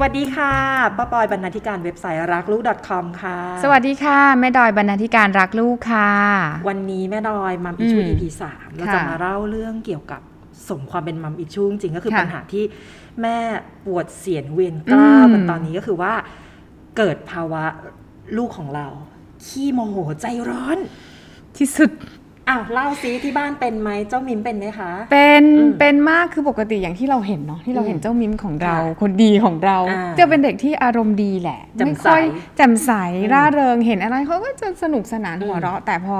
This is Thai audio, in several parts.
วัสดีค่ะป้าปอยบรรณาธิการเว็บไซต์รักลูก .com ค่ะ สวัสดีค่ะแม่ดอยบรรณาธิการรักลูกค่ะ วันนี้แม่ดอยมัมอิชูอืม EP สามเราจะค่ะมาเล่าเรื่องเกี่ยวกับสมความเป็นมัมอิชูจริงๆก็คือค่ะปัญหาที่แม่ปวดเสียนเวียนกล้าวอืมกันตอนนี้ก็คือว่า เกิดภาวะลูกของเรา ขี้โมโหใจร้อน ที่สุด อ้าวเล่าซิที่บ้านเป็นไหมเจ้ามิมเป็นไหมคะ เป็นอืมเป็นมากคือปกติอย่างที่เราเห็นเนาะที่เราเห็นอืมเจ้ามิมของเรา ค่ะคนดีของเรา อ่าจะเป็นเด็กที่อารมณ์ดีแหละแจ่มไม่ค่อยใสแจ่มใสอืมร่าเริงเห็นอะไรเขาก็จะสนุกสนานอืมหัวเราะ แต่พอ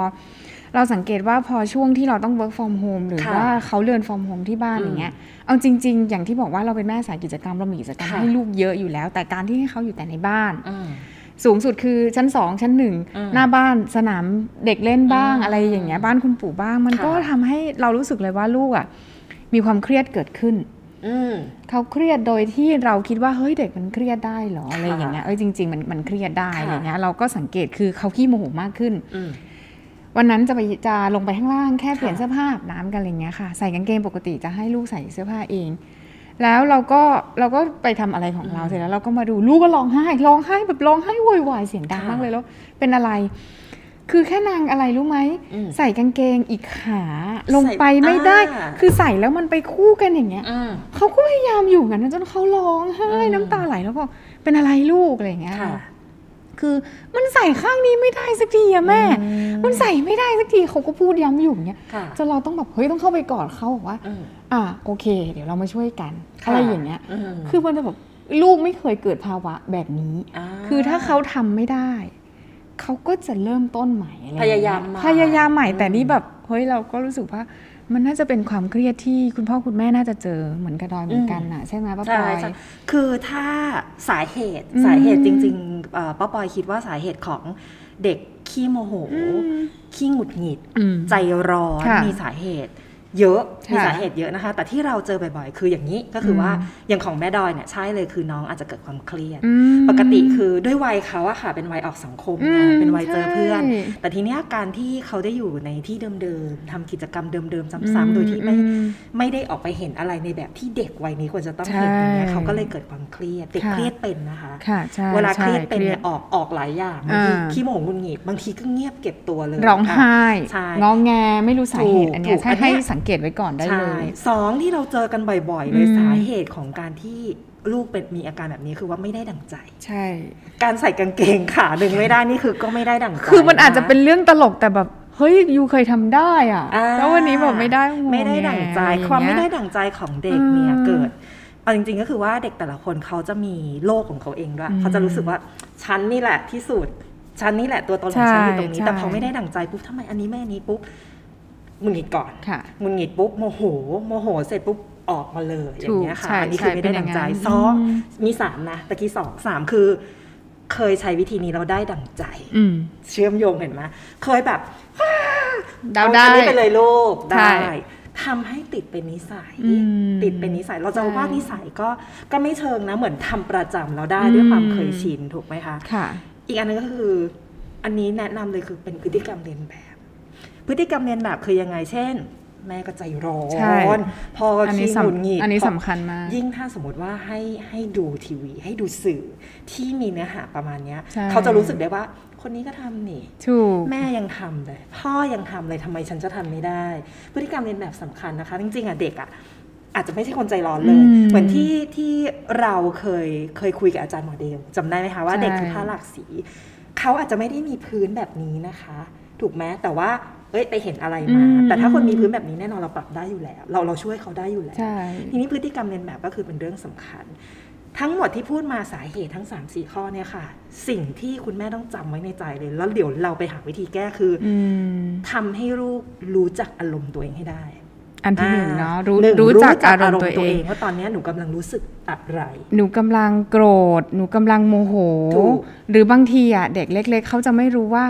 เราสังเกตว่าพอช่วงที่เราต้อง work from home หรือค่ะว่าเขาเรียน from home ที่บ้านอืมอย่างเงี้ยเอาจริง ๆ อย่างที่บอกว่าเราเป็นแม่สายกิจกรรมเรามีกิจกรรมค่ะ ให้ลูกเยอะอยู่แล้ว แต่การที่ให้เขาอยู่แต่ในบ้าน อืม สูงสุดคือชั้นสองชั้นหนึ่งอืมหน้าบ้านสนามเด็กเล่นบ้างอืมอะไรอย่างเงี้ยบ้านคุณปู่บ้าง มันค่ะก็ทำให้เรารู้สึกเลยว่าลูกอะมีความเครียดเกิดขึ้นอืมเขาเครียดโดยที่เราคิดว่าเฮ้ยเด็กมันเครียดได้เหรออะไรค่ะอย่างเงี้ยเอ้ยจริง ๆ มันมันเครียดได้ค่ะอะไรเงี้ยเราก็สังเกตคือเขาขี้โมโหมากขึ้นอืมวันนั้นจะไปจะลงไปข้างล่างแค่เปลี่ยนค่ะเสื้อผ้าอาบน้ำกันอะไรเงี้ยค่ะ ใส่กางเกงปกติจะให้ลูกใส่เสื้อผ้าเอง แล้วเราก็เราก็ไปทำอะไรของเราอืมเสร็จแล้วเราก็มาดูลูกก็ร้องไห้ร้องไห้แบบร้องไห้โวยวายเสียงดังค่ะมากเลยแล้ว เป็นอะไร คือแค่นางอะไรรู้ไหมอืมใส่กางเกงอีกขาลงใส่ไปไม่ได้อ่าคือใส่แล้วมันไปคู่กันอย่างเงี้ยอืมเขาก็พยายามอยู่กันนะจนเขาร้องไห้อืมน้ำตาไหลแล้วบอกเป็นอะไรลูกอะไรอย่างเงี้ย ค่ะคือมันใส่ข้างนี้ไม่ได้สักทีอะแม่อืมันใส่ไม่ได้สักทีเขาก็พูดย้ำอยู่อย่างเงี้ยค่ะจนเราต้องแบบเฮ้ยต้องเข้าไปกอดเขาบอกว่าอืมอะโอเค เดี๋ยวเรามาช่วยกันค่ะอะไรอย่างเงี้ยอืมคือมันจะแบบลูกไม่เคยเกิดภาวะแบบนี้าคือถ้าเขาทำไม่ได้ เขาก็จะเริ่มต้นใหม่อะไรองพเงี้ยายามใหม่พยายามใหม่อืมแต่นี่แบบเฮ้ยเราก็รู้สึกว่า มันน่าจะเป็นความเครียดที่คุณพ่อคุณแม่น่าจะเจอเหมือนกระดอยเหมือนกันน่ะใช่ไหมป้าปใช่อยใช่คือถ้าสาเหตุอืมสาเหตุจริงๆเอ่อป้าปอยคิดว่าสาเหตุของเด็กขี้โมโหอืมขี้หงุดหงิดอืมใจร้อนค่ะมีสาเหตุ เยอะค่ะมีสาเหตุเยอะนะคะ แต่ที่เราเจอบ่อยๆ คืออย่างนี้ก็คือว่าอืมอย่างของแม่ดอยเนี่ยใช่เลยคือน้องอาจจะเกิดความเครียดอืมปกติคือด้วยวัยเขาอะค่ะ เป็นวัยออกสังคมอืไงมเป็นวัยเจอเพื่อนใช่แต่ทีเนี้ยการที่เขาได้อยู่ในที่เดิมๆทำกิจกรรมเดิมๆซ้ำๆโดยที่ไม่อืมไม่ได้ออกไปเห็นอะไรในแบบที่เด็กวัยนี้ควรจะต้องเห็นอย่างเงี้ยใช่เขาก็เลยเกิดความเครียดเด็กค่ะเครียดเป็นนะคะค่ะใช่เวลาเครียดใช่เป็นเนี่ยออกออกหลายอย่างบางทีอ่าขี้โมโหหงุดหงิดบางทีก็เงียบเก็บตัวเลยร้องไห้ใช่งองแงไม่รู้สาเหตุถูกอันเนี้ยถูกให้อันเนี้ให้ยสังเกตไว้ก่อนได้ใช่เลยสองที่เราเจอกันบ่อยๆเลยอืมสาเหตุของการที่ลูกเป็นมีอาการแบบนี้คือว่าไม่ได้ดั่งใจ ใช่ การใส่กางเกงขาหนึ่งไม่ได้นี่คือก็ไม่ได้ดั่งใจคือมันอาจจะคเป็นเรื่องตลกแต่แบบเฮ้ยยูเคยทำได้อะอ่าแล้ววันนี้แบบไม่ได้งอไม่ได้ดั่งใจแงความไม่อย่งได้เงี้ยดั่งใจของเด็กเนี่ยอืมเกิดเอาจริงๆก็คือว่าเด็กแต่ละคนเขาจะมีโลกของเขาเองด้วยอืมเขาจะรู้สึกว่าฉันนี่แหละที่สุดฉันนี่แหละตัวตนของฉันอยู่ตรงนี้ใช่แต่พอไม่ได้ดั่งใจปุ๊บทำไมอันนี้ไม่อันนี้ปุ๊บ หงุดหงิดก่อนค่ะหงุดหงิดปุ๊บโมโห โมโห เสร็จปุ๊บออกมาเลยอย่างเงี้ยค่ะถูกใช่อันนี้คือใช่ไม่ได้ดั่งใจเป็นอย่างนั้นสองอืมมีสามนะตะกี้สองสามคือ เคยใช้วิธีนี้เราได้ดั่งใจอืมเชื่อมโยงเห็นไหมเคยแบบเดาเอาได้อันนี้ไปเลยลูกใช่ได้ทำให้ติดเป็นนิสัยอืมติดเป็นนิสัยเราจะใช่ว่านิสัยก็ก็ไม่เชิงนะ เหมือนทำประจำเราได้อืมด้วยความเคยชินถูกไหมคะค่ะ อีกอันนึงก็คือ อันนี้แนะนำเลยคือเป็นพฤติกรรมเรียนแบบ พฤติกรรมเรียนแบบคือยังไง เช่น แม่ก็ใจร้อใช่นพ่อก็อันนี้ขี้หงุดหงิดสำอันนี้พอสำคัญมาก ยิ่งถ้าสมมติว่าให้ให้ดูทีวี ให้ดูสื่อที่มีเนื้อหาประมาณเนี้ยใช่เขาจะรู้สึกได้ว่าคนนี้ก็ทำนี่ถูกแม่ยังทำเลย พ่อยังทำเลยทำไมฉันจะทำไม่ได้ พฤติกรรมเรียนแบบสำคัญนะคะ จริงๆอะเด็กอะอาจจะไม่ใช่คนใจร้อนเลยอืมเหมือนที่ที่เราเคยเคยคุยกับอาจารย์หมอเดลจำได้ไหมคะว่าใช่เด็กคือผ้าหลากสี เขาอาจจะไม่ได้มีพื้นแบบนี้นะคะ ถูกไหมแต่ว่าเอ้ยไปเห็นอะไรมาอืมแต่ถ้าคนมีพื้นแบบนี้แน่นอนเราปรับได้อยู่แล้ว เราเราช่วยเขาได้อยู่แล้วใช่ทีนี้พฤติกรรมเรียนแบบก็คือเป็นเรื่องสำคัญ ทั้งหมดที่พูดมาสาเหตุทั้ง 3 4 ข้อเนี่ยค่ะ สิ่งที่คุณแม่ต้องจำไว้ในใจเลย แล้วเดี๋ยวเราไปหาวิธีแก้คือออืมทำให้ลูกรู้จักอารมณ์ตัวเองให้ได้อันที่หนึ่งเนาะรู้หนึ่งรู้จักอารมณ์ตัวเองว่าตอนเนี้ยหนูกำลังรู้สึกอะไร หนูกำลังโกรธ หนูกำลังโมโหถูกหรือบางทีอะเด็กเล็ก ๆเขาจะไม่รู้ว่า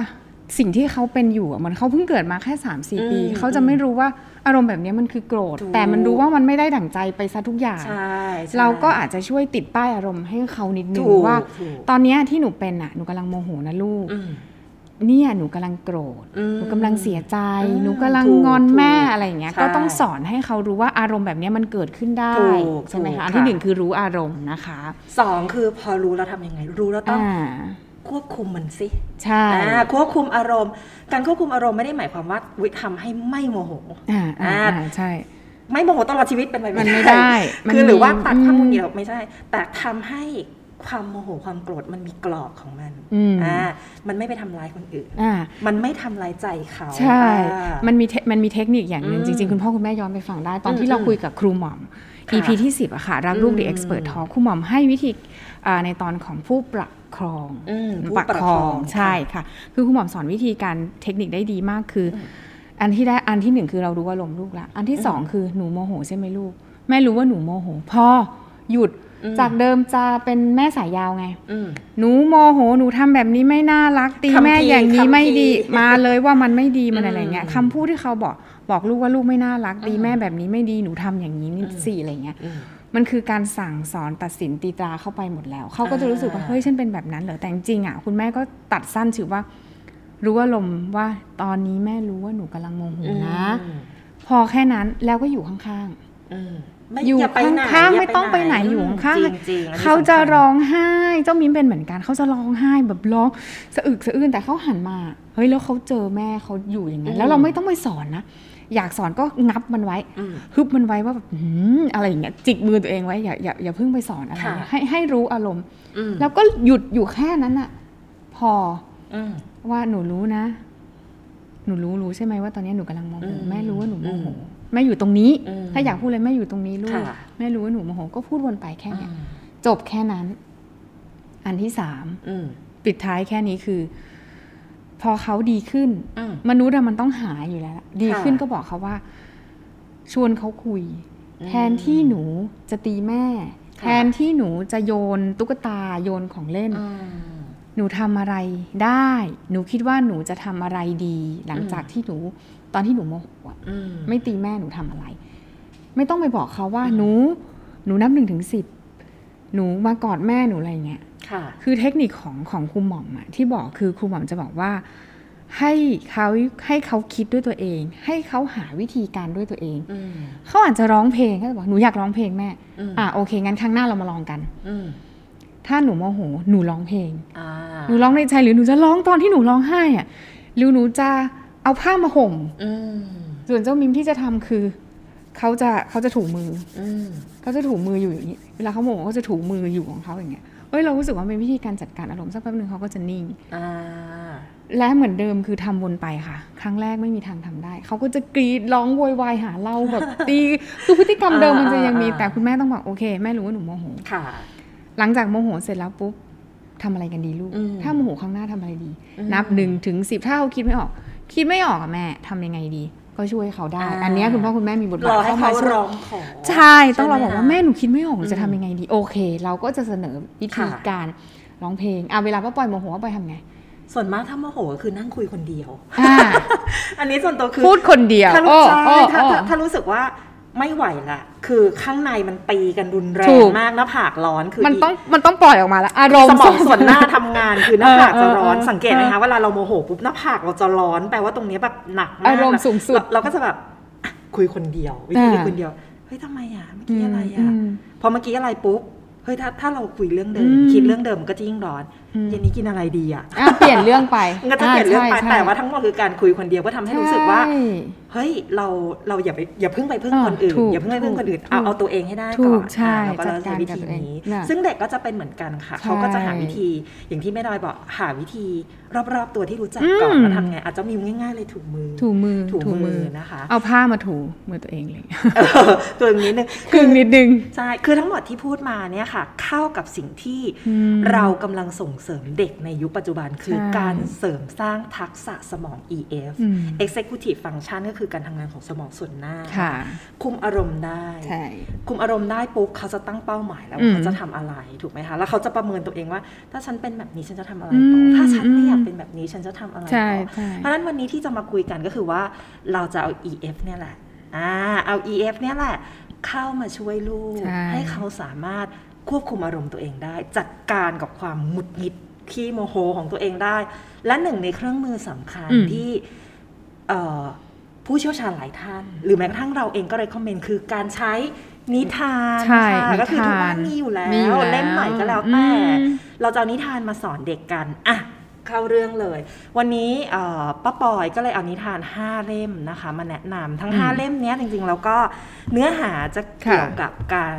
สิ่งที่เขาเป็นอยู่อะเหมือนเขาเพิ่งเกิดมาแค่3ามสี่ปีเขาจะไม่รู้ว่าอารมณ์แบบนี้มันคือโกรธ ถูก แต่มันรู้ว่ามันไม่ได้ดั่งใจไปซะทุกอย่าง ใช่ใช่ เราก็อาจจะช่วยติดป้ายอารมณ์ให้เขานิดนึงถูกว่า ถูก ตอนเนี้ยที่หนูเป็นอะหนูกำลังโมโหนะลูก อืม เนี่ยหนูกำลังโกรธ อืมหนูกำลังเสียใจ อืมหนูกำลังถูกงอนแม่ถูกอะไรอย่างเงี้ย ใช่ก็ต้องสอนให้เขารู้ว่าอารมณ์แบบเนี้ยมันเกิดขึ้นได้ ถูกใช่ไหมถูกคะ อันค่ะที่หนึ่งคือรู้อารมณ์นะคะสองคือพอรู้แล้วทำยังไง รู้แล้วต้อง อ่า ควบคุมมันสิใช่อ่าควบคุมอารมณ์ การควบคุมอารมณ์ไม่ได้หมายความว่าวิทำให้ไม่โมโหอ่าอ่าอ่าอ่าใช่ไม่โมโหตลอดชีวิตเป็นไปมันไม่ได้มันคือหรือว่ามีตัดความอืมโมโหเดียวไม่ใช่ แต่ทำให้ความโมโหความโกรธมันมีกรอบของมันอืมอ่ามันไม่ไปทำร้ายคนอื่นอ่ามันไม่ทำร้ายใจเขาใช่อ่ามันมีเทมันมีเทคนิคอย่างหนึ่งอืมจริงๆ คุณพ่อคุณแม่ย้อนไปฟังได้ ตอนอืที่มเราคุยกับครูหม่อมค่ะ EP ที่ 10อะค่ะรักลูก The อืม Expert Talk ครูหม่อมให้วิธีอ่า ในตอนของผู้ประครองอืมผู้ประประคคอองงใช่ค่ะ คือครูหม่อมสอนวิธีการเทคนิคได้ดีมากคือ อันที่ได้อันที่หนึ่งคือเรารู้อารมณ์ลูกละอันที่สองคือหนูโมโหใช่ไหมลูก แม่รู้ว่าหนูโมโหพอหยุดอืมจากเดิมจะเป็นแม่สายยาวไงอืมหนูโมโหหนูทำแบบนี้ไม่น่ารักตีคำพีแม่อย่างนี้คำพีไม่ดีมาเลยว่ามันไม่ดีมันอืมอะไรเงี้ยคำพูดที่เขาบอกบอกลูกว่าลูกไม่น่ารักตีแม่แบบนี้ไม่ดีหนูทำอย่างนี้นี่สิอะไรเงี้ยอื มมันคือการสั่งสอนตัดสินตีตราเข้าไปหมดแล้ว เขาก็จะรู้สึกว่าอ่าเฮ้ยฉันเป็นแบบนั้นเหรอแต่จริงๆอะคุณแม่ก็ตัดสั้นถือว่า รู้อารมณ์ว่าตอนนี้แม่รู้ว่าหนูกำลังโมโหนะอืมพอแค่นั้นแล้วก็อยู่ข้างอืมไม่อยู่ไปไหนข้างๆย่ไม่ต้องไปไหนอยู่ข้างๆจริงๆอันนี้ๆเขาจะสำคัญร้องไห้เจ้ามิ้นเป็นเหมือนกันเขาจะร้องไห้แบบร้องสะอึกสะอื้นแต่เขาหันมา เฮ้ยแล้วเขาเจอแม่เขาอยู่อย่างนั้นแล้วเราไม่ต้องไปสอนนะ อยากสอนก็งับมันไว้อืมฮึบมันไว้ว่าแบบหืมอะไรอย่างเงี้ยจิกมือตัวเองไว้อย่าอย่าอย่าเพิ่งไปสอนอะไรค่ะให้ให้รู้อารมณ์อืมแล้วก็หยุดอยู่แค่นั้นอะพออืมว่าหนูรู้นะ หนูรู้รู้ใช่ไหมว่าตอนนี้หนูกำลังโมโหอืมแม่รู้ว่าหนูโมโหอืมแม่อยู่ตรงนี้อืมถ้าอยากพูดเลยแม่อยู่ตรงนี้ลูกค่ะแม่รู้ว่าหนูโมโหก็พูดวนไปแค่เนี้ยอืมจบแค่นั้น อันที่สามอืมปิดท้ายแค่นี้คือ พอเขาดีขึ้นอืมมนุษย์อะมันต้องหาอยู่แล้วล่ะดีขึ้นค่ะก็บอกเขาว่า ชวนเขาคุยอืมแทนที่หนูจะตีแม่ค่ะแทนที่หนูจะโยนตุ๊กตาโยนของเล่นอืมหนูทำอะไรได้ หนูคิดว่าหนูจะทำอะไรดี หลังจากที่หนูตอนที่หนูโมโหอะอืมไม่ตีแม่หนูทำอะไร ไม่ต้องไปบอกเขาว่าหนู หนูนับหนึ่งถึงสิบหนูมากอดแม่หนูอะไรเงี้ย ค่ะคือเทคนิคของของครูหม่อมอะที่บอกคือครูหม่อมจะบอกว่า ให้เขาให้เขาคิดด้วยตัวเอง ให้เขาหาวิธีการด้วยตัวเองอืมเขาอาจจะร้องเพลงก็จะบอกหนูอยากร้องเพลงแม่อืมอะโอเคงั้นครั้งหน้าเรามาลองกันอืมถ้าหนูโมโหหนูร้องเพลงอ่าหนูร้องในใจหรือหนูจะร้องตอนที่หนูร้องไห้อะหรือหนูจะเอาผ้ามาห่มอืมส่วนเจ้ามิมที่จะทำคือเขาจะเขาจะถูมืออืมเขาจะถูมืออยู่อย่างนี้เวลาเขาโมโหเขาจะถูมืออยู่ของเขาอย่างเงี้ย เฮ้ยเรารู้สึกว่าเป็นวิธีการจัดการอารมณ์สักแป๊บหนึ่งเขาก็จะนิ่งอ่าและเหมือนเดิมคือทำวนไปค่ะ ครั้งแรกไม่มีทางทำได้ เขาก็จะกรีดร้องโวยวายหาเราแบบตีคือพฤติกรรมเดิมมันจะยังมีอ่าอ่าแต่คุณแม่ต้องบอกโอเค แม่รู้ว่าหนูโมโหค่ะ หลังจากโมโหเสร็จแล้วปุ๊บทำอะไรกันดีลูกอืมถ้าโมโหครั้งหน้าทำอะไรดีอืมนับหนึ่งถึงสิบถ้าเขาคิดไม่ออก คิดไม่ออกอะแม่ทำยังไงดี ก็ช่วยเขาได้อ่าอันเนี้ยคุณพ่อคุณแม่มีบทรบาทอให้เข้าเขามาช่วยร้องขอใช่ต้องเราใช่ไหมบอกว่าคะแม่หนูคิดไม่ออกหนูจะอืมทำยังไงดีโอเค เราก็จะเสนอวิธีค่ะการร้องเพลงอะเวลาป้าปอยโมโหป้าปอยทำไงส่วนมากถ้าโมโหก็คือนั่งคุยคนเดียวอ่าอันนี้ส่วนตัวคือพูดคนเดียว ถ้ารู้โอ้ใช่โอ้ถ้าโอ้ถ้าถ้ารู้สึกว่า ไม่ไหวละคือข้างในมันตีกันรุนแรถูงก มากหน้าผากร้อนคือมันกต้องมันต้องปล่อยออกมาแล้วอารมณ์ สมองส่วนหน้าทำงานคือหน้าผากจะร้อนเออเออสังเกตไหมเอคะอเวลาเราโมโหปุ๊บหน้าผากเราจะร้อนแปลว่าตรงเนี้ยแบบหนักมากอารมณ์สูงสุด เราเราก็จะแบบอะคุยคนเดียววิธีคุยอ่าคนเดียวเฮ้ยทำไมอะเมื่อกี้อะไรอะ ม พอเมื่อกี้อะไรปุ๊บ เฮ้ยถ้าถ้าเราคุยเรื่องเดิม อืมคิดเรื่องเดิมมันก็จะยิ่งร้อนอืม เย็นนี้กินอะไรดีอะอะเปลี่ยนเรื่องไปมันก็จะเปลี่ยนเรื่องไปใช่แต่ว่าทั้งหมดคือการคุยคนเดียวก็ทำให้รู้สึกว่าใช่เฮ้ยเราเราอย่าไปอย่าเพิ่งไปพึ่งอ่าคนอื่นถูกอย่าเพิ่งไปพึ่งคนอื่นถูกเอาเอาตัวเองให้ได้ถูก่อกนใช่อ่าเราก็จัจะดกาใช้รวิกับธีตัวเองนี้น่ะซึ่งเด็กก็จะเป็นเหมือนกันค่ะใช่เขาก็จะหาวิธี อย่างที่แม่ดอยบอกหาวิธีรอบๆตัวที่รู้จักอืมก่อนว่าทำไงอาจจะมีง่ายๆเลยถูมือ ถูมือถูมือนะคะ เอาผ้ามาถูมือตัวเองเลยเออตัวนี้นึงครึ่งนิดนึงใช่คือทั้งหมดที่พูดมาเนี่ยค่ะ เข้ากับสิ่งที่อืมเรากำลังส่งเสริมเด็กในยุคปัจจุบันคือใช่การเสริมสร้างทักษะสมอง EF อืม Executive Function ก็คือการทำงานของสมองส่วนหน้าค่ะคุมอารมณ์ได้ใช่คุมอารมณ์ได้ปุ๊บเขาจะตั้งเป้าหมายแล้วอืมเขาจะทำอะไรถูกไหมคะ แล้วเขาจะประเมินตัวเองว่า ถ้าฉันเป็นแบบนี้ฉันจะทำอะไรอืมต่อถ้าฉันไม่อยากอืมเป็นแบบนี้ฉันจะทำอะไรใช่ต่อใช่เพราะฉะนั้นวันนี้ที่จะมาคุยกันก็คือว่าเราจะเอา EF เนี่ยแหละอ่าเอา EF เนี่ยแหละ เข้ามาช่วยลูก ใช่ ให้เขาสามารถควบคุมอารมณ์ตัวเองได้ จัดการกับความหงุดหงิดขี้โมโหของตัวเองได้ และหนึ่งในเครื่องมือสำคัญอืม ที่เอ่อผู้เชี่ยวชาญหลายท่าน หรือแม้กระทั่งเราเองก็เลยคอมเมนต์คือการใช้นิทานใช่ค่ะนิทานก็คือทุกบ้านมีอยู่แล้วมีอยู่แล้วเล่มไหนก็แล้วแต่ อืม เราจะเอานิทานมาสอนเด็กกัน อะ เข้าเรื่องเลย วันนี้เอ่อป้าปอยก็เลยเอานิทาน 5 เล่มนะคะ มาแนะนำทั้ง 5 เล่มเนี้ยจริงๆ แล้วก็เนื้อหาจะเกี่ยวกับการ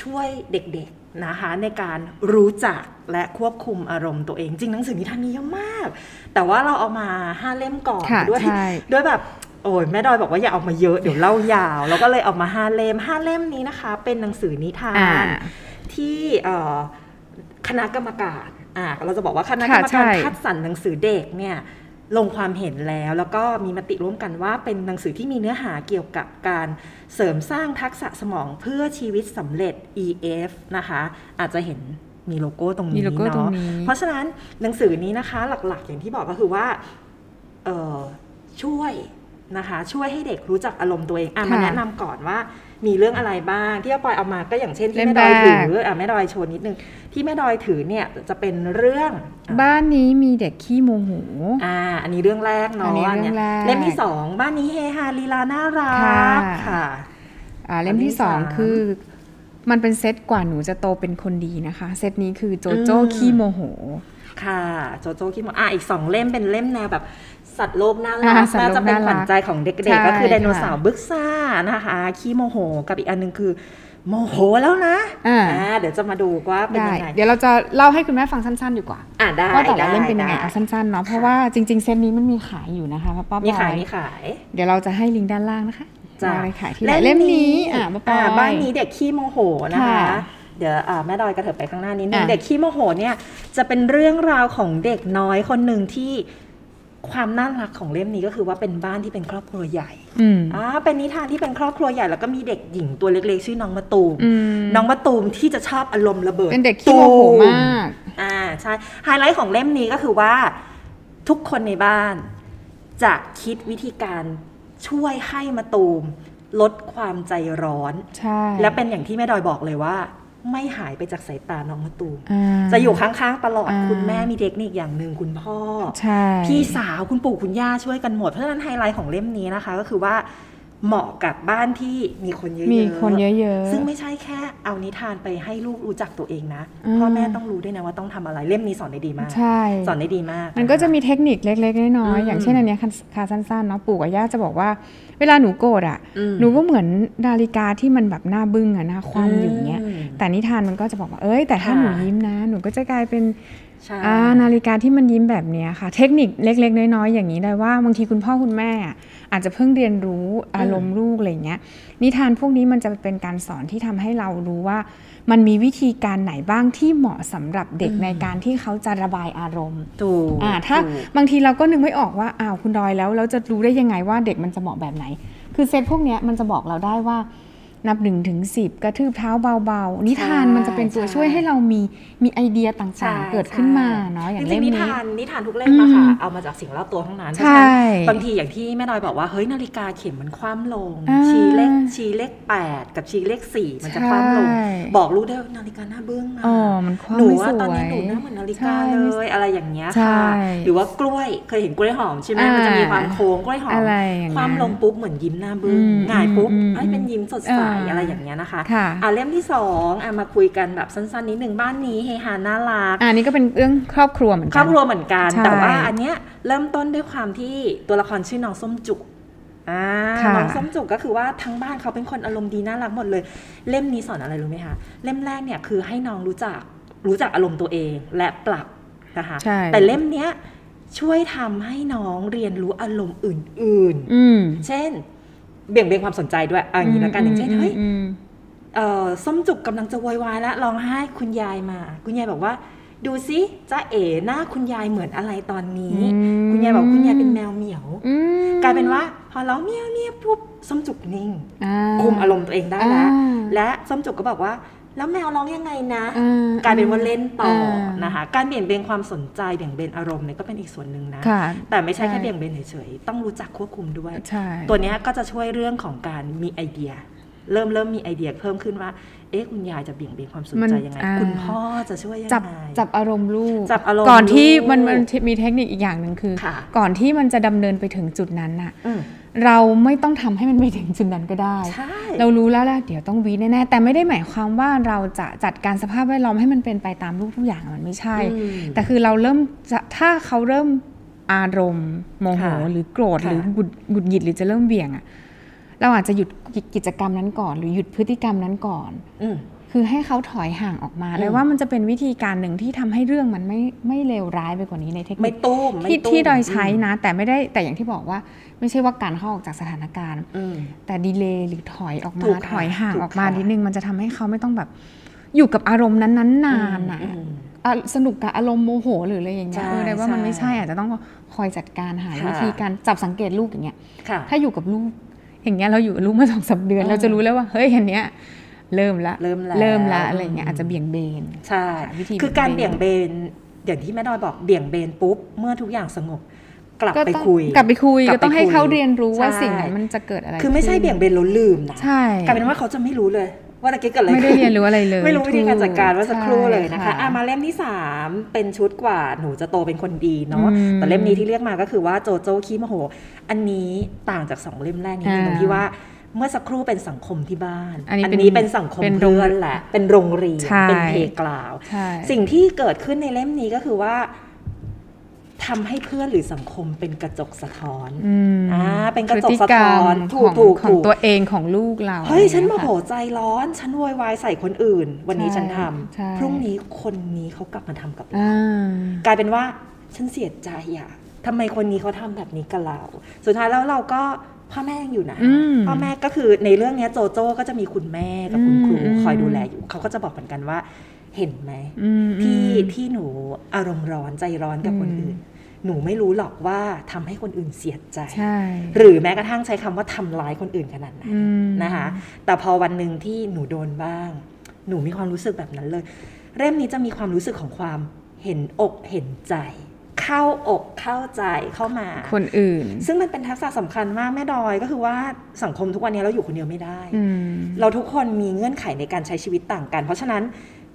ช่วยเด็กๆนะคะในการรู้จักและควบคุมอารมณ์ตัวเอง จริงหนังสือนิทานมีเยอะมาก แต่ว่าเราเอามา 5 เล่มก่อนค่ะด้วยใช่ด้วยแบบโอ้ยแม่ดอยบอกว่าอย่าเอามาเยอะเดี๋ยวเล่ายาว แล้วก็เลยเอามาห้าเล่มห้าเล่มนี้นะคะ เป็นหนังสือนิทาอ่านที่เอ่อคณะกรรมการ อ่าเราจะบอกว่าคณะกรค่ะรมใช่การคัดสรรหนังสือเด็กเนี่ยลงความเห็นแล้วแล้วก็มีมติร่วมกันว่าเป็นหนังสือที่มีเนื้อหาเกี่ยวกับการเสริมสร้างทักษะสมองเพื่อชีวิตสำเร็จ EF นะคะ อาจจะเห็นมีโลโก้ตรงมีนี้โลโก้ตรงเนาะนี้เพราะฉะนั้นหนังสือนี้นะคะหลักๆ อย่างที่บอกก็คือว่าเอ่อช่วยนะคะ ช่วยให้เด็กรู้จักอารมณ์ตัวเองอะมาค่ะแนะนำก่อนว่า มีเรื่องอะไรบ้างที่อาปอยเอามาก็อย่างเช่นที่เล่มแม่ดอยแรกถืออะแม่ดอยโชว์นิดนึงที่แม่ดอยถือเนี่ยจะเป็นเรื่องอะบ้านนี้มีเด็กขี้โมโหอ่า อันนี้เรื่องแรกเนาะอันนี้เรื่องยแรกเล่มที่สองบ้านนี้เฮฮาลีลาน่ารัค่ะกค่ะอ่าเล่มที่สองอันที่สามคือมันเป็นเซตกว่าหนูจะโตเป็นคนดีนะคะ เซตนี้คือโจโจ้อืมขี้โมโหค่ะโจโจ้คิดว่าอะอีกสองเล่มเป็นเล่มแนวแบบ สัตว์โลกน่ารัอ่ากสัตว์น่าโลกจะเป็นน่ารักขวัญใจของเด็กใช่ๆก็คือไดโนค่ะเสาร์บึกซ่านะคะขี้โมโหกับอีกอันหนึงคือโมโหแล้วนะอ่าเดี๋ยวจะมาดูว่าเป็นได้ยังไง เดี๋ยวเราจะเล่าให้คุณแม่ฟังสั้นๆดีกว่า อะได้ว่าแต่ละได้เล่มเป็นยังไงด้เอาสั้นๆเนาะ เพราะว่าจริงๆ เซตนี้มันมีขายอยู่นะคะป้าปอยมีขายมีขาย เดี๋ยวเราจะให้ลิงก์ด้านล่างนะคะจ้ะว่าไปขายที่ไหนเล่มนี้ อะป้าปอยบ้านนี้เด็กขี้โมโหนะคะค่ะเดี๋ยวอ่าแม่ดอยกระเถิบไปข้างหน้านิดนึงอะเด็กขี้โมโหเนี่ยจะเป็นเรื่องราวของเด็กน้อยคนหนึ่งที่ ความน่ารักของเล่มนี้ก็คือว่าเป็นบ้านที่เป็นครอบครัวใหญ่อืมอ่าเป็นนิทานที่เป็นครอบครัวใหญ่แล้วก็มีเด็กหญิงตัวเล็กๆ ชื่อน้องมะตูมอืมน้องมะตูมที่จะชอบอารมณ์ระเบิด เป็นเด็กขี้โมโหมาก อ่าใช่ ไฮไลท์ของเล่มนี้ก็คือว่าทุกคนในบ้าน จะคิดวิธีการช่วยให้มะตูม ลดความใจร้อน ใช่ และเป็นอย่างที่แม่ดอยบอกเลยว่า ไม่หายไปจากสายตาน้องมะตูมอ่าจะอยู่ข้างๆตลอดอ่าคุณแม่มีเทคนิคอย่างหนึ่งคุณพ่อใช่พี่สาวคุณปู่คุณย่าช่วยกันหมดเพราะฉะนั้นไฮไลท์ของเล่มนี้นะคะ ก็คือว่า เหมาะกับบ้านที่มีคนเยอะๆ มีคนเยอะๆ ซึ่งไม่ใช่แค่เอานิทานไปให้ลูกรู้จักตัวเองนะอืมพ่อแม่ต้องรู้ด้วยนะว่าต้องทำอะไร เล่มนี้สอนได้ดีมาก ใช่ สอนได้ดีมาก มันก็จะมีเทคนิคเล็กๆ น้อยอืมๆอย่างเช่นอันเนี้ยค่ะค่ะสั้นๆ เนาะ ปู่กับย่าจะบอกว่า เวลาหนูโกรธอะอืมหนูก็เหมือนนาฬิกาที่มันแบบหน้าบึ้งอะหน้าคว่ำอยู่เงี้ยอืมแต่นิทานมันก็จะบอกว่า เอ้ย แต่ถ้าค่ะหนูยิ้มนะ หนูก็จะกลายเป็นใช่อ่านาฬิกาที่มันยิ้มแบบเนี้ยค่ะ เทคนิคเล็ก ๆ น้อยๆ อย่างนี้ได้ว่าบางทีคุณพ่อคุณแม่ อะอาจจะเพิ่งเรียนรู้อารมณ์ลูกอะไรเงี้ยนิทานพวกนี้มันจะเป็นการสอนที่ทำให้เรารู้ว่า มันมีวิธีการไหนบ้างที่เหมาะสำหรับเด็กอืมในการที่เขาจะระบายอารมณ์ถูกอ่าถ้าถูกบางทีเราก็นึกไม่ออกว่าอ้าวคุณดอยแล้วเราจะรู้ได้ยังไงว่าเด็กมันจะเหมาะแบบไหน คือเซตพวกเนี้ยมันจะบอกเราได้ว่า นับหนึ่งถึงสิบกระทืบเท้าเบาๆ นิทานมันจะเป็นตัวใช่ช่วยให้เรามีมีไอเดียต่ใช่างๆ เกิดขึ้นมาเนาะอย่างจเล่ริมงๆนินี้ทานนิทานทุกเล่มอะค่ะอืมเอามาจากสิ่งรอบตัวทั้งนั้นเพใช่ราะฉะนั้นบางทีอย่างที่แม่น้อยบอกว่าเฮ้ยนาฬิกาเข็มมันคว่ำลงอ่าชี้เลขชี้เลขแปดกับชี้เลขสี่มันจะคว่ำลงใช่บอกรู้ได้ว่านาฬิกาหน้าเบื้องนะอ๋อมันคว่ำหนูไม่ว่าสวยตอนนี้หนูหน้าเหมือนนาฬิกาใช่เลยอะไรอย่างเงี้ยใช่ค่ะ หรือว่ากล้วยเคยเห็นกล้วยหอมใช่ไหมอ่ามัมันจะมีความโค้งกล้วยหอมอะไรอย่างนั้นความลงปุ๊บเหมือนยิ้มหน้าบึ้งอืมหงายปุ๊บอืมเอ้ยเป็นยิ้มสดใสอ่าอะไรอย่างเงี้ยนะคะค่ะอะเล่มที่สองอะมาคุยกันแบบสั้นๆนิดหนึ่งบ้านนี้เฮฮาน่ารักอ่านี่ก็เป็นเรื่องครอบครัวเหมือนคกัรอบครัวเหมือนกันใช่แต่ว่าอันเนี้ยเริ่มต้นด้วยความที่ตัวละครชื่อน้องส้มจุกอ่าค่ะน้องส้มจุกก็คือว่าทั้งบ้านเขาเป็นคนอารมณ์ดีน่ารักหมดเลย เล่มนี้สอนอะไรรู้ไหมคะเล่มแรกเนี่ยคือให้น้องรู้จักรู้จักอารมณ์ตัวเองและปรับนะคะใช่แต่เล่มเนี้ยช่วยทำให้น้องเรียนรู้อารมณ์อื่นอืมๆเช่น เบี่ยงเบนความสนใจด้วยเอะอย่างนี้แล้วกันอย่างเช่นเฮ้ยอืมเอ่อส้มจุกกำลังจะโวยวายแล้วร้องไห้คุณยายมา คุณยายบอกว่า ดูสิจ้าเอ๋หน้าคุณยายเหมือนอะไรตอนนี้อืมคุณยายบอกคุณยายเป็นแมวเหมียวอืมกลายเป็นว่า พอร้องเมียวเมียวปุ๊บส้มจุกนิ่งอ่าคุมอารมณ์ตัวเองได้แล้วอ่าและส้มจุกก็บอกว่า แล้วแมวร้องยังไงนะอ่กลายเป็นว่าเล่นต่ออ่านนะคะ การเบี่ยงเบนความสนใจเบี่ยงเบนอารมณ์เนี่ยก็เป็นอีกส่วนหนึ่งนะค่ะแต่ไม่ใช่แค่ใช่เบี่ยงเบนเฉยๆ ต้องรู้จักควบคุมด้วยใช่ตัวเนี้ยก็จะช่วยเรื่องของการมีไอเดีย เริ่มเริ่มมีไอเดียเพิ่มขึ้นว่า เอ๊ะคุณยายจะเบี่ยงเบนความสนมันใจยังไงอ่าคุณพ่อจะช่วยยังจับไงจับอารมณ์ลูก จับอารมณ์ก่อนที่มันลูกมันมีเทคนิคอีกอย่างหนึ่งคือค่ะก่อนที่มันจะดำเนินไปถึงจุดนั้นน่ะอืม เราไม่ต้องทำให้มันไปถึงจุดนั้นก็ได้ใช่เรารู้แล้วแหละเดี๋ยวต้องวีแน่ๆแต่ไม่ได้หมายความว่าเราจะจัดการสภาพแวดล้อมให้มันเป็นไปตามลูกทุกอย่างมันไม่ใช่อืมแต่คือเราเริ่มจะถ้าเขาเริ่มอารมณ์โมโหค่ะหรือโกรธค่ะหรือหงุดหงุดหงิดหรือจะเริ่มเบี่ยงอะเราอาจจะหยุดกิจกรรมนั้นก่อน หรือหยุดพฤติกรรมนั้นก่อนอืม คือให้เขาถอยห่างออกมาอืมเลยว่ามันจะเป็นวิธีการหนึ่งที่ทำให้เรื่องมันไม่ไม่เลวร้ายไปกว่านี้ในเทคนิไม่คตุ้มไม่ที่ตุ้มที่ดอยใช้นะ แต่ไม่ได้แต่อย่างที่บอกว่า ไม่ใช่ว่าการเข้าออกจากสถานการณ์อืมแต่ดีเลย์หรือถอยออกถูมากค่ะถอยห่างถูกออกมาค่ะนิดนึงมันจะทำให้เขาไม่ต้องแบบอยู่กับอารมณ์นั้น ๆ นานๆน่ะอืมอะสนุกกับอารมณ์โมโหหรืออะไรอย่างเงี้ยใช่เออได้ว่ามันใช่ไม่ใช่อาจจะต้องคอยจัดการหาค่ะวิธีการจับสังเกตลูกอย่างเงี้ยค่ะถ้าอยู่กับลูกอย่างเงี้ยเราอยู่กับลูกมาสองสามเดือนอืมเราจะรู้แล้วว่าเฮ้ยอันเนี้ย เริ่มละเริ่มแล้วเริ่มละอะไรอย่างเงี้ยอาจจะเบี่ยงเบนใช่วิธีคือการเบี่เบี่ยยงงเบเบนนอย่างที่แม่ดอยบอกเบี่ยงเบนปุ๊บเมื่อทุกอย่างสงบกลับไปต้องคุย กลับไปคุยกลัก็บไปต้องให้คุยเขาเรียนรู้ว่าใช่สิ่งนั้นมันจะเกิดอะไร คือไม่ใช่ขึ้นเบี่ยงเบนแล้วลืมนะใช่กลายเป็นว่าเขาจะไม่รู้เลย ว่าตะกี้เกิดอะไรไม่ได้ขึ้เรียนรู้อะไรเลย ไม่รู้วิธีการจัดการว่าสักครู่เลยนะคะใช่อะมาเล่มที่ 3 เป็นชุดกว่าหนูจะโตเป็นคนดีเนาะอืมแต่เล่มนี้ที่เรียกมาก็คือว่าโจโจ้ขี้โมโห อันนี้ต่างจากสองเล่มแรกนิดนึงอ่าตรงที่ว่า เมื่อสักครู่เป็นสังคมที่บ้าน อันนี้เป็นเป็นสังคมเป็นโรงเพื่อนแหละ เป็นโรงเรียนใช่เป็นเพลกราวใช่สิ่งที่เกิดขึ้นในเล่มนี้ก็คือว่าทำให้เพื่อนหรือสังคมเป็นกระจกสะท้อนอืมอ่าเป็นกระจกพฤติสะท้อนรรมถูกของถูกของถูกตัวเองของลูกเรา เฮ้ย ฉันอะไรโมงี้โหค่ะใจร้อน ฉันโวยวายใส่คนอื่น วันนี้ใช่ฉันทใช่ำพรุ่งนี้คนนี้เขากลับมาทำกับเราอ่ากลายเป็นว่าฉันเสียใจอะทำไมคนนี้เขาทำแบบนี้กับเรา สุดท้ายแล้วเราก็ พ่อแม่ยังอยู่นะอืมพ่อแม่ก็คือในเรื่องเนี้ยโจโจ้ก็จะมีคุณแม่กับคุณครูอืมอืมคอยดูแลอยู่ เขาก็จะบอกเหมือนกันว่า เห็นไหมอืมที่อืมที่หนูอารมณ์ร้อนใจร้อนกับคนอืมอื่น หนูไม่รู้หรอกว่าทำให้คนอื่นเสียใจใช่หรือแม้กระทั่งใช้คำว่าทำร้ายคนอื่นขนาดไหนอืมนะคะ แต่พอวันหนึ่งที่หนูโดนบ้าง หนูมีความรู้สึกแบบนั้นเลย เล่มนี้จะมีความรู้สึกของความเห็นอกเห็นใจ เข้าอกเข้าใจเข้ามา คนอื่น ซึ่งมันเป็นทักษะสำคัญมากแม่ดอยก็คือว่าสังคมทุกวันนี้เราอยู่คนเดียวไม่ได้อืมเราทุกคนมีเงื่อนไขในการใช้ชีวิตต่างกัน เพราะฉะนั้น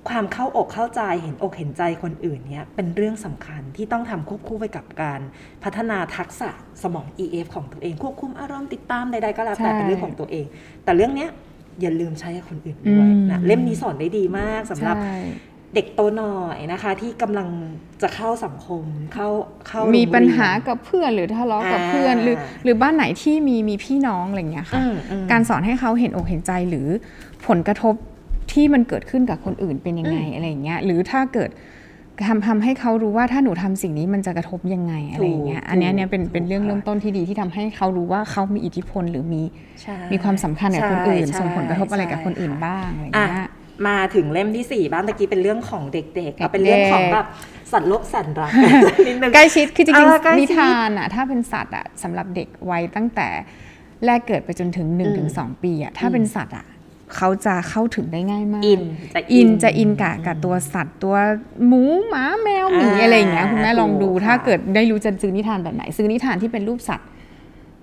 ความเข้าอกเข้าใจเห็นอกเห็นใจคนอื่นเนี่ยเป็นเรื่องสำคัญที่ต้องทำควบคู่ไปกับการพัฒนาทักษะสมอง EF ของตัวเอง ควบคุมอารมณ์ติดตามใดๆก็แล้วแต่ใช่เป็นเรื่องของตัวเอง แต่เรื่องเนี้ยอย่าลืมใช้กับคนอื่นด้วยอืมนะเล่มนี้สอนได้ดีมากสำหรับใช่ เด็กโตหน่อยนะคะ ที่กำลังจะเข้าสังคมเข้าเข้ามีโรงเรียนปัญหากับเพื่อนหรือทะเลาะกับอ่าเพื่อนหรือ หรือบ้านไหนที่มีมีพี่น้องอะไรอย่างเงี้ยค่ะอืมอืมการสอนให้เขาเห็นอกเห็นใจหรือผลกระทบที่มันเกิดขึ้นกับคนอื่นเป็นยังไงอืมอะไรอย่างเงี้ยหรือถ้าเกิดทำทำให้เขารู้ว่าถ้าหนูทำสิ่งนี้มันจะกระทบยังไงอะไรอย่างเงี้ยถูกอันเนี้ยเนี่ยเป็นถูกเป็นเรื่องค่ะเริ่มต้นที่ดีที่ทำให้เขารู้ว่าเขามีอิทธิพลหรือมีใช่มีความสำคัญกับคนอื่นใช่ส่งผลกระทบอะไรกับใช่คนอื่นค่ะบ้างอะไรอย่างอะเงี้ย มาถึงเล่มที่สี่บ้านตะกี้เป็นเรื่องของเด็กๆเอาเป็นเด็กๆเรื่องของแบบสัตว์โลกสัตว์รักนิดนึงใกล้ชิดคือจริงเออใกล้ๆชิดนิทานอะถ้าเป็นสัตว์อะสำหรับเด็กวัยตั้งแต่แรกเกิดไปจนถึง1นอืมถึงสปีอะถ้าเป็นสัตว์อะเขาจะเข้าถึงได้ง่ายมาก อินจะอินจะอินกับกับตัวสัตว์ตัวหมูหมาแมวหมีอ่าอะไรอย่างเงี้ยคุณแม่ลองดูถูกค่ะถ้าเกิดได้รู้จะซื้อนิทานแบบไหน ซื้อนิทานที่เป็นรูปสัตว์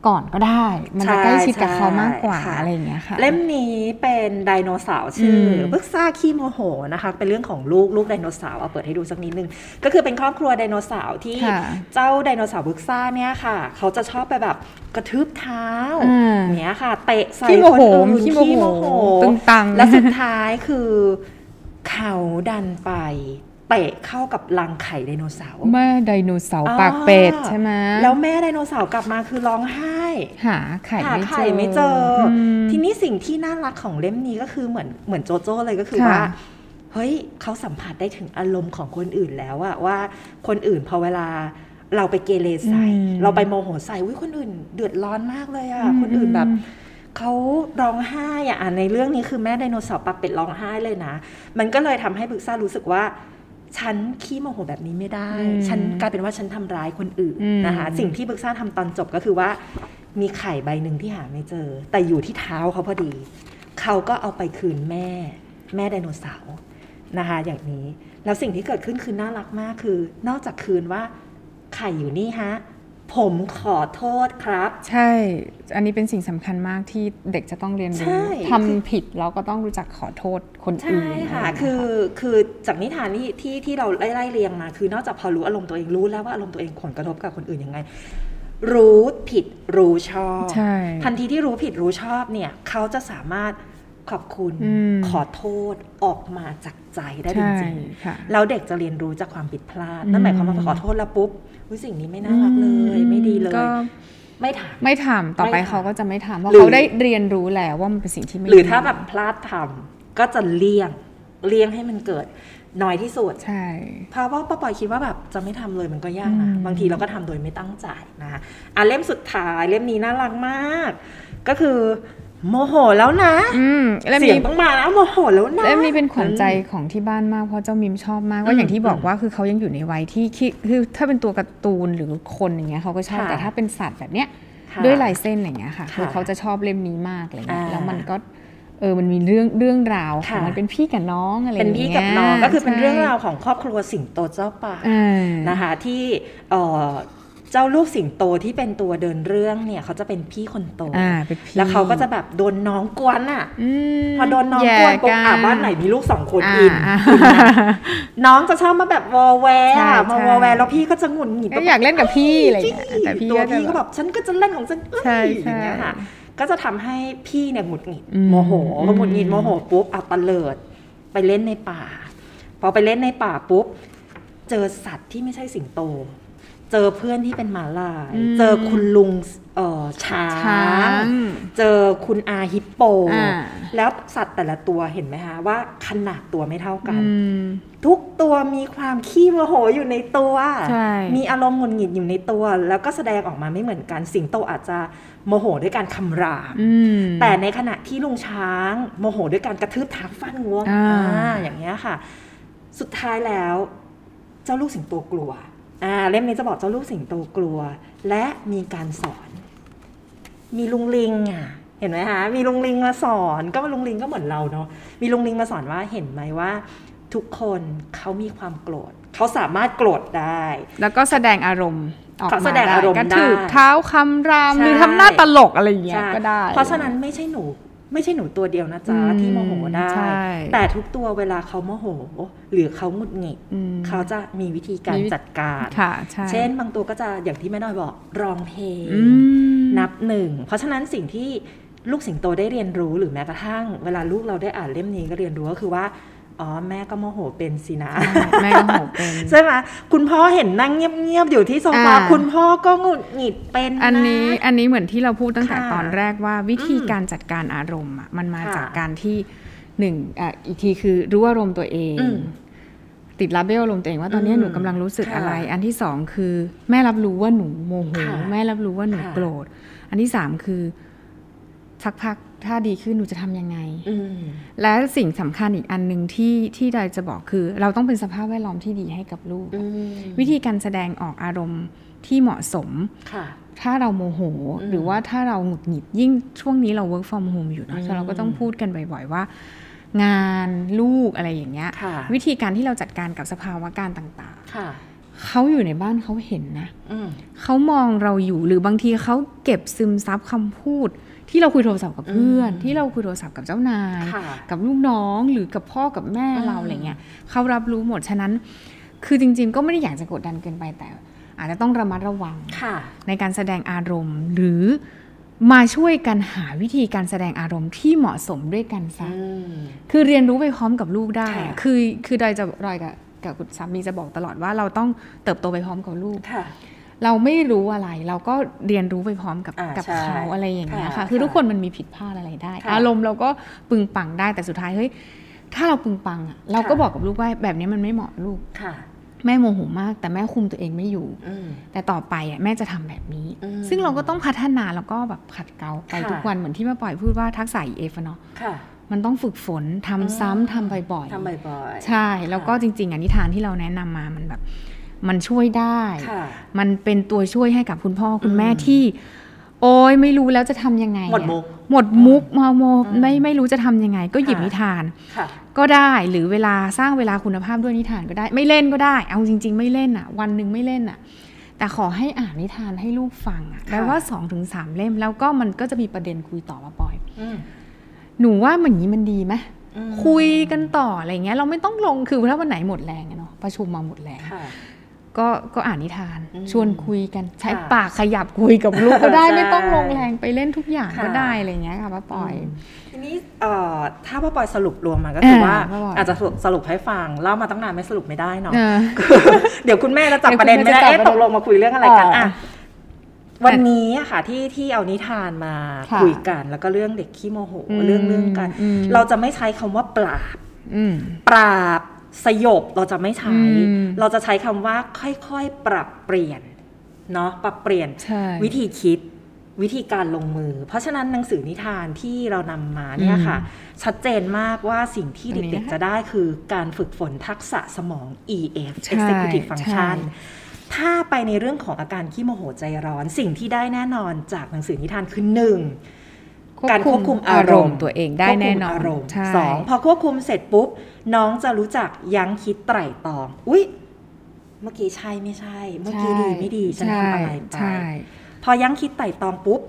ก่อนก็ได้ มันจะใช่ใกล้ชิดกับเขามากกว่าใช่ค่ะอะไรอย่างเงี้ยค่ะ เล่มนี้เป็นไดโนเสาร์ชื่ออมบึกซ่าขี้โมโหนะคะ เป็นเรื่องของลูกลูกไดโนเสาร์เอาเปิดให้ดูสักนิดนึง ก็คือเป็นครอบครัวไดโนเสาร์ที่ค่ะเจ้าไดโนเสาร์บึกซ่าเนี่ยค่ะ เขาจะชอบไปแบบกระทืบเท้าอ่าเนี้ยค่ะเตะใส่ขี้โมคนโหอื่นขี้โมโหตึงตังและสุดท้ายคือเขาดันไป เตะเข้ากับรังไข่ไดโนเสาร์แม่ไดโนเสาร์ปากเป็ดอ่าใช่ไหมแล้วแม่ไดโนเสาร์กลับมาคือร้องไห้ หาไข่หาไม่เจไข่อไม่เจออมทีนี้สิ่งที่น่ารักของเล่มนี้ก็คือเหมือนเหมือนโจโจ้เลยก็คือค่ะว่าเฮ้ยเขาสัมผัสได้ถึงอารมณ์ของคนอื่นแล้วอะว่าคนอื่นพอเวลาเราไปเกเรใส่อืมเราไปโมโหใส่วิคนอื่น เดือดร้อนมากเลยอะอืมคนอื่นแบบอืมเขาร้องไห้อะอะในเรื่องนี้คือแม่ไดโนเสาร์ปากเป็ดร้องไห้เลยนะ มันก็เลยทำให้บึกซ่ารู้สึกว่า ฉันขี้โมโหแบบนี้ไม่ได้อืมฉันกลายเป็นว่าฉันทำร้ายคนอื่นอืมนะคะ สิ่งที่บึกซ่าทำตอนจบก็คือว่า มีไข่ใบหนึ่งที่หาไม่เจอ แต่อยู่ที่เท้าเขาพอดี เขาก็เอาไปคืนแม่ แม่ไดโนเสาร์นะคะ อย่างนี้ แล้วสิ่งที่เกิดขึ้นคือน่ารักมากคือ นอกจากคืนว่าไข่อยู่นี่ฮะ ผผมขอโทษครับ ใช่ อันนี้เป็นสิ่งสำคัญมากที่เด็กจะต้องเรียนใช่ รู้ทำผิดเราก็ต้องรู้จักขอโทษคนใช่อื่นค่ะอะไรอย่างเงี้ยคือคือจากนิทานที่ที่ที่เราไล่ไล่เรียงมา คือนอกจากพอรู้อารมณ์ตัวเองรู้แล้วว่าอารมณ์ตัวเองผลกระทบกับคนอื่นยังไง รู้ผิดรู้ชอบ ใช่ ทันทีที่รู้ผิดรู้ชอบเนี่ย เขาจะสามารถขอบคุณอืม ขอโทษออกมาจากใจได้จใช่ริงค่ะ ๆแล้วเด็กจะเรียนรู้จากความผิดพลาด นั่นหมายความว่าพอขอโทษแล้วปุ๊บอุ๊ ยสิ่งนี้ไม่น่ารักเลย ไม่ดีเลยก็ไม่ถามไม่ทำต่อไปไม่ทำเขาก็จะไม่ทำเพราะหรือเขาได้เรียนรู้แล้วว่ามันเป็นสิ่งที่ไม่หรือดีถ้าแบบพลาดทำก็จะเลี่ยงเลี่ยงให้มันเกิดน้อยที่สุดใช่เพราะว่าป้าปอยคิดว่าแบบจะไม่ทำเลยมันก็ยากนะอืมบางทีเราก็ทำโดยไม่ตั้งใจนะคะอะเล่มสุดท้ายเล่มนี้น่ารักมาก ก็คือ โมโหแล้วนะอืมเล่มเสียงนี้ต้องมาแล้วโมโหแล้วนะเล่มนี้เป็นขวัญใจของที่บ้านมากเพราะเจ้ามิมชอบมากว่าอย่างที่บอกว่าคือเขายังอยู่ในวัยที่คิดคือถ้าเป็นตัวการ์ตูนหรือคนอย่างเงี้ยเขาก็ชอบค่ะแต่ถ้าเป็นสัตว์แบบเนี้ยค่ะด้วยลายเส้นอย่างเงี้ยค่ะค่ะคือเขาจะชอบเล่มนี้มากอะไรเงี้ยอ่าแล้วมันก็เออ มันมีเรื่องเรื่องราวของค่ะมันเป็นพี่กับน้องอะไรอเป็นย่างเงี้ยพี่กับน้องก็คือเป็นใช่เรื่องราวของครอบครัวสิงโตเจ้าป่าเออนะคะที่ เอ่อเจ้าลูกสิงโตที่เป็นตัวเดินเรื่องเนี่ยเขาจะเป็นพี่คนโตอ่าเป็นพี่แล้วเขาก็จะแบบโดนน้องกวนอะอืมพอโดนน้องกวนปุ๊บแย่อะกับ้านไหนมีลูกสองคนอ่าอินอ่าอินนะน้องจะชอบมาแบบวอแวร์ใช่อะมาใช่วอแวร์แล้วพี่ก็จะหงุดหงิดก็อยากเล่นกับพี่อะไรเงี้ยแต่พี่ตัวก็จะพี่ก็แบบฉันก็จะเล่นของฉันเอ้ยใช่ใช่ย่างเงี้ยค่ะก็จะทำให้พี่เนี่ยหงุดหงิดอืมโมโหพอหงุดหงิดอืมโมโหปุ๊บอะเตลิดไปเล่นในป่า พอไปเล่นในป่าปุ๊บ เจอสัตว์ที่ไม่ใช่สิงโต เจอเพื่อนที่เป็นม้าลาย เจอคุณลุงเอ่อช้าช้างงเจอคุณอาฮิปโปอ่าแล้วสัตว์แต่ละตัวเห็นไหมคะว่าขนาดตัวไม่เท่ากันอืมทุกตัวมีความขี้โมโหอยู่ในตัวใช่มีอารมณ์หงุดหงิดอยู่ในตัว แล้วก็แสดงออกมาไม่เหมือนกัน สิงโตอาจจะโมโหด้วยการคำรามอืมแต่ในขณะที่ลุงช้างโมโหด้วยการกระทืบเท้าฟาดงวงอ่าอ่าอย่างเงี้ยค่ะ สุดท้ายแล้ว เจ้าลูกสิงโตกลัว อ่าเล่มนี้จะบอกเจ้าลูกสิงโตกลัว และมีการสอน มีลุงลิงอะเห็นไหมคะมีลุงลิงมาสอนก็ลุงลิงก็เหมือนเราเนาะมีลุงลิงมาสอนว่าเห็นไหมว่า ทุกคนเขามีความโกรธเขาสามารถโกรธได้ แล้วก็แสดงอารมณ์ออกเขามาแสดงอารมณ์กระถืบได้เท้าคำรามใช่หรือทำหน้าตลกอะไรอย่างเงี้ยใช่ก็ได้ เพราะฉะนั้นไม่ใช่หนู ไม่ใช่หนูตัวเดียวนะจ๊ะอืมที่โมโหได้ใช่แต่ทุกตัวเวลาเขาโมโห หรือเขาหงุดหงิดอืมเขาจะมีวิธีการมีวิจัดการค่ะใช่เช่น บางตัวก็จะอย่างที่แม่น้อยบอกร้องเพลงอืมนับหนึ่ง เพราะฉะนั้นสิ่งที่ลูกสิงโตได้เรียนรู้หรือแม้กระทั่ง เวลาลูกเราได้อ่านเล่มนี้ก็เรียนรู้ก็คือว่า อ๋อแม่ก็โมโหเป็นสินะ แม่ก็โหเป็นใช่ไหมคุณพ่อเห็นนั่งเงียบๆอยู่ที่โซฟาอ่าคุณพ่อก็หงุดหงิดเป็นอันนี้ะอันนี้เหมือนที่เราพูดตั้งแต่ค่ะตอนแรกว่าวิธีอืมการจัดการอารมณ์อะมันมาค่ะจากการที่หนึ่งอะอีกทีคือรู้อารมณ์ตัวเองอืมติดรับเบลอารมณ์ตัวเองว่าตอนนี้อืมหนูกำลังรู้สึกค่ะอะไร อันที่สองคือแม่รับรู้ว่าหนูโมโหค่ะแม่รับรู้ว่าหนูค่ะโกรธ อันที่สามคือสักพัก ถ้าดีขึ้นหนูจะทำยังไงอืมและสิ่งสำคัญอีกอันหนึ่งที่ที่ดอยจะบอกคือ เราต้องเป็นสภาพแวดล้อมที่ดีให้กับลูกอืมวิธีการแสดงออกอารมณ์ที่เหมาะสมค่ะถ้าเราโมโหอืมหรือว่าถ้าเราหงุดหงิดยิ่งช่วงนี้เรา work from home อยู่เนอะอืมฉะนั้นเราก็ต้องพูดกันบ่อย ๆ ว่า งานลูกอะไรอย่างเงี้ยค่ะวิธีการที่เราจัดการกับสภาวะการต่างค่ะๆเขาอยู่ในบ้านเขาเห็นนะอืมเขามองเราอยู่หรือบางทีเขาเก็บซึมซับคำพูด ที่เราคุยโทรศัพท์กับเพื่อนอืมที่เราคุยโทรศัพท์กับเจ้านายค่ะกับลูกน้องหรือกับพ่อกับแม่เราอืมอะไรเงี้ยเขารับรู้หมดฉะนั้น คือจริง ๆ ก็ไม่ได้อยากจะกดดันเกินไปแต่ อาจจะต้องระมัดระวังค่ะในการแสดงอารมณ์หรือมาช่วยกันหาวิธีการแสดงอารมณ์ที่เหมาะสมด้วยกันซะอืมคือเรียนรู้ไปพร้อมกับลูกได้อะค่ะคือคือดอยจะดอยกับกับคุณสามีจะบอกตลอดว่าเราต้องเติบโตไปพร้อมกับลูกค่ะ เราไม่รู้อะไรเราก็เรียนรู้ไปพร้อมกับอ่ากับใช่เขาอะไรอย่างเงี้ยค่ะค่ะคือค่ะทุกคนมันมีผิดพลาดอะไรได้ค่ะอารมณ์เราก็ปึงปังได้แต่สุดท้ายเฮ้ยถ้าเราปึงปังอะเราก็ค่ะบอกกับลูกว่าแบบนี้มันไม่เหมาะลูกค่ะแม่โมโหมาก แต่แม่คุมตัวเองไม่อยู่อืมแต่ต่อไปอะแม่จะทำแบบนี้อืมซึ่งเราก็ต้องพัฒนาแล้วก็แบบขัดเกลาไปค่ะทุกวันเหมือนที่แม่ปล่อยพูดว่าทักษะ EF อะเนาะค่ะมันต้องฝึกฝนทำอืมซ้ำทำบ่อยๆทำบ่อยๆใช่แล้วก็จริง ๆอะนิทานที่เราแนะนำมามันแบบ มันช่วยได้ค่ะมันเป็นตัวช่วยให้กับคุณพ่อคุณแม่อืมที่ โอ้ยไม่รู้แล้วจะทำยังไง หมดอะมุกหมดมุกมาโมอืมไม่ไม่รู้จะทำยังไง ก็หยิบค่ะนิทานค่ะก็ได้หรือเวลาสร้างเวลาคุณภาพด้วยนิทานก็ได้ ไม่เล่นก็ได้ เอาจริง ๆ ไม่เล่นอะ วันหนึ่งไม่เล่นอะแแต่ขอให้อ่านนิทานให้ลูกฟังอะค่ะแปลว่า2อถึงสเล่มแล้วก็มันก็จะมีประเด็นคุยต่อมาปอยอืมหนูว่ามันอย่างนี้มันดีไหมอืมคุยกันต่ออะไรเงี้ยเราไม่ต้องลงคือถ้าวันไหนหมดแรงอะเนาะประชุมมาหมดแรงค่ะ ก็ก็อ่านนิทานอืมชวนคุยกันใช้ค่ะปากขยับคุยกับลูกก็ได้ใช่ไม่ต้องลงแรงไปเล่นทุกอย่างก็ค่ะได้อะไรเงี้ยค่ะป้าปอยทีนี้เอ่อถ้าพ่อปอยสรุปรวมมาก็คืออ่าว่าพ่อปอยอาจจะสรุปสรุปให้ฟังเล่ามาตั้งนานไม่สรุปไม่ได้เนาะเออเดี๋ยวคุณแม่จะจับเดี๋ยวประเด็นไม่ได้คุณแม่จะจับเอ๊ะประเด็นตกลงมาคุยเรื่องอะไรกันอ่าอะวันนี้อะค่ะที่ที่เอานิทานมาค่ะคุยกัน แล้วก็เรื่องเด็กขี้โมโหอืมเรื่องเรื่องกันอืมเราจะไม่ใช้คำว่าปราบอืมปราบ สยบเราจะไม่ใช้อืมเราจะใช้คำว่าค่อยๆปรับเปลี่ยนเนาะปรับเปลี่ยนใช่วิธีคิดวิธีการลงมือ เพราะฉะนั้นหนังสือนิทานที่เรานำมาเนี่ยค่ะ ชัดเจนมากว่าสิ่งที่อันนี้เด็กนะคะๆจะได้คือการฝึกฝนทักษะสมอง EF ใช่ Executive Function ใช่ถ้าไปในเรื่องของอาการขี้โมโหใจร้อนสิ่งที่ได้แน่นอนจากหนังสือนิทานคือหนึ่งการควบคุมอารมณ์ตัวเองได้แน่นอนควบคุมอารมณ์ใช่สองพอควบคุมเสร็จปุ๊บ น้องจะรู้จักยั้งคิดไตร่ตรอง อุ๊ย เมื่อกี้ใช่ไม่ใช่ เมื่อกี้ดีไม่ดีฉันทำอะไรไปใช่พอยั้งคิดไตร่ตรองปุ๊บ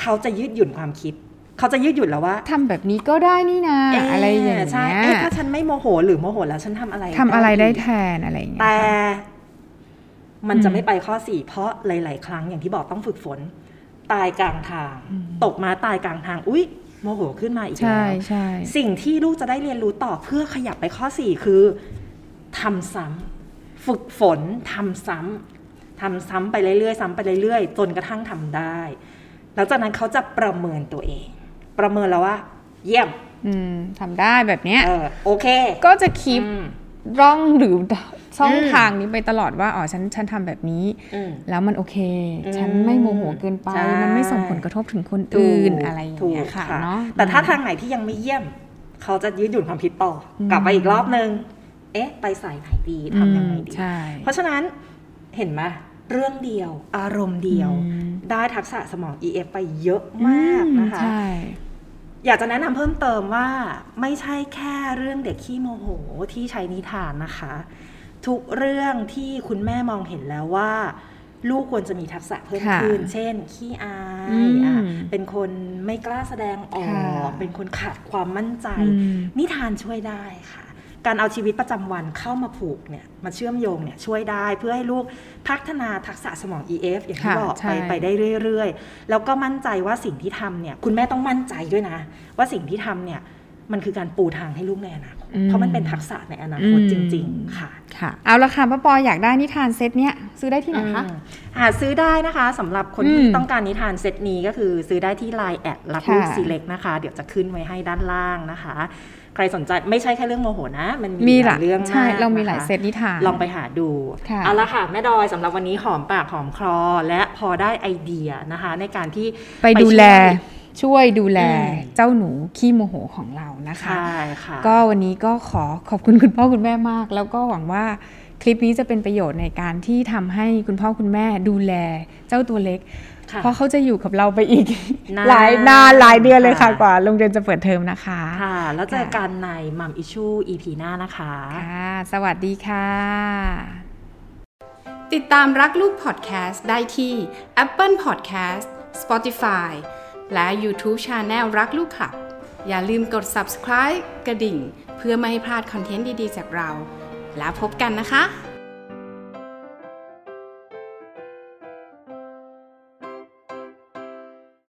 เขาจะยืดหยุ่นความคิด เขาจะยืดหยุ่นแล้วว่าทำแบบนี้ก็ได้นี่นะเอะไรอย่างเงี้ใช่ยเอ๊ะถ้าฉันไม่โมโหหรือโมโหแล้วฉันทำอะไรทำอะไรได้อีกแทนอะไรอย่างเงี้ยแต่ค่ะมันจะอืมไม่ไปข้อสี่เพราะหลาย ๆ ครั้งอย่างที่บอกต้องฝึกฝน ตายกลางทางอืมตกมาตายกลางทาง อุ๊ย โมโหขึ้นมาอีกใช่แล้วใช่สิ่งที่ลูกจะได้เรียนรู้ต่อเพื่อขยับไปข้อ 4 คือทำซ้ำฝึกฝนทำซ้ำทำซ้ำไปเรื่อยๆซ้ำไปเรื่อยๆจนกระทั่งทำได้หลังจากนั้นเขาจะประเมินตัวเอง ประเมินแล้วว่า เยี่ยมอืมทำได้แบบเนี้ยเออโอเค ก็จะคีปอืมร่องหรือ ช่องอืมทางนี้ไปตลอดว่าอ๋อฉันฉันทำแบบนี้อืมแล้วมันโอเคอืมฉันไม่โมโหเกินไปใช่มันไม่ส่งผลกระทบถึงคนอื่นอะไรอย่างเงี้ยค่ะเนาะแต่ถ้าทางไหนที่ยังไม่เยี่ยม เขาจะยืดหยุ่นความคิดต่ออมกลับไปอีกรอบนึง เอ๊ะ ไปสายไหนดีทำยังไงดีใช่เพราะฉะนั้นเห็นไหมเรื่องเดียว อารมณ์เดียวอืมได้ทักษะสมอง EF ไปเยอะมากนะคะใช่อยากจะแนะนำเพิ่มเติมว่าไม่ใช่แค่เรื่องเด็กขี้โมโหที่ใช้นิทานนะคะ ทุกเรื่องที่คุณแม่มองเห็นแล้วว่า ลูกควรจะมีทักษะเพิ่มค่ะขึ้น เช่น ขี้อาอืยมอะเป็นคนไม่กล้าแสดงออค่ะกเป็นคนขาดความมั่นใจอืมนิทานช่วยได้ค่ะ การเอาชีวิตประจำวันเข้ามาผูกเนี่ยมาเชื่อมโยงเนี่ยช่วยได้เพื่อให้ลูกพัฒนาทักษะสมอง EF อย่างที่ค่ะบอกใช่ไปไปได้เรื่อย ๆ แล้วก็มั่นใจว่าสิ่งที่ทำเนี่ยคุณแม่ต้องมั่นใจด้วยนะ ว่าสิ่งที่ทำเนี่ย มันคือการปูทางให้ลูกในอนาคตเพราะมันเป็นทักษะในอนาคตจริง ๆ ค่ะ ค่ะ เอาละค่ะป้าปออยากได้นิทานเซตเนี้ยซื้อได้ที่ไหนคะอืมหาซื้อได้นะคะสำหรับคนอืมที่ต้องการนิทานเซตนี้ก็คือซื้อได้ที่ Line แอดรักลูกค่ะซีเล็กนะคะ เดี๋ยวจะขึ้นไว้ให้ด้านล่างนะคะ ใครสนใจไม่ใช่แค่เรื่องโมโหนะ มันมีมีหหลาลายยเรื่องใช่กเรามีนะคะหลายเซตนิทานลองไปหาดูค่ะเอาละค่ะแม่ดอยสำหรับวันนี้หอมปากหอมคอและพอได้ไอเดียนะคะ ในการที่ไปดูแล ช่วยช่วยดูแลอืมเจ้าหนูขี้โมโหของเรานะคะใช่ค่ะก็วันนี้ก็ขอขอบคุณคุณพ่อคุณแม่มาก แล้วก็หวังว่าคลิปนี้จะเป็นประโยชน์ในการที่ทำให้คุณพ่อคุณแม่ดูแลเจ้าตัวเล็กค่ะเพราะเขาจะอยู่กับเราไปอีกนานหลายนานหลายเดือนเลยค่ะค่ะกว่าโรงเรียนจะเปิดเทอมนะคะ ค่ะ แล้วเจอกันในมัมอิชู EP หน้านะคะค่ะสวัสดีค่ะ ติดตามรักลูกพอดแคสต์ได้ที่ Apple Podcast Spotify และ YouTube Channel รักลูกขับ อย่าลืมกด subscribe กระดิ่ง เพื่อไม่ให้พลาดคอนเทนต์ดีๆ จากเรา แล้วพบกันนะคะ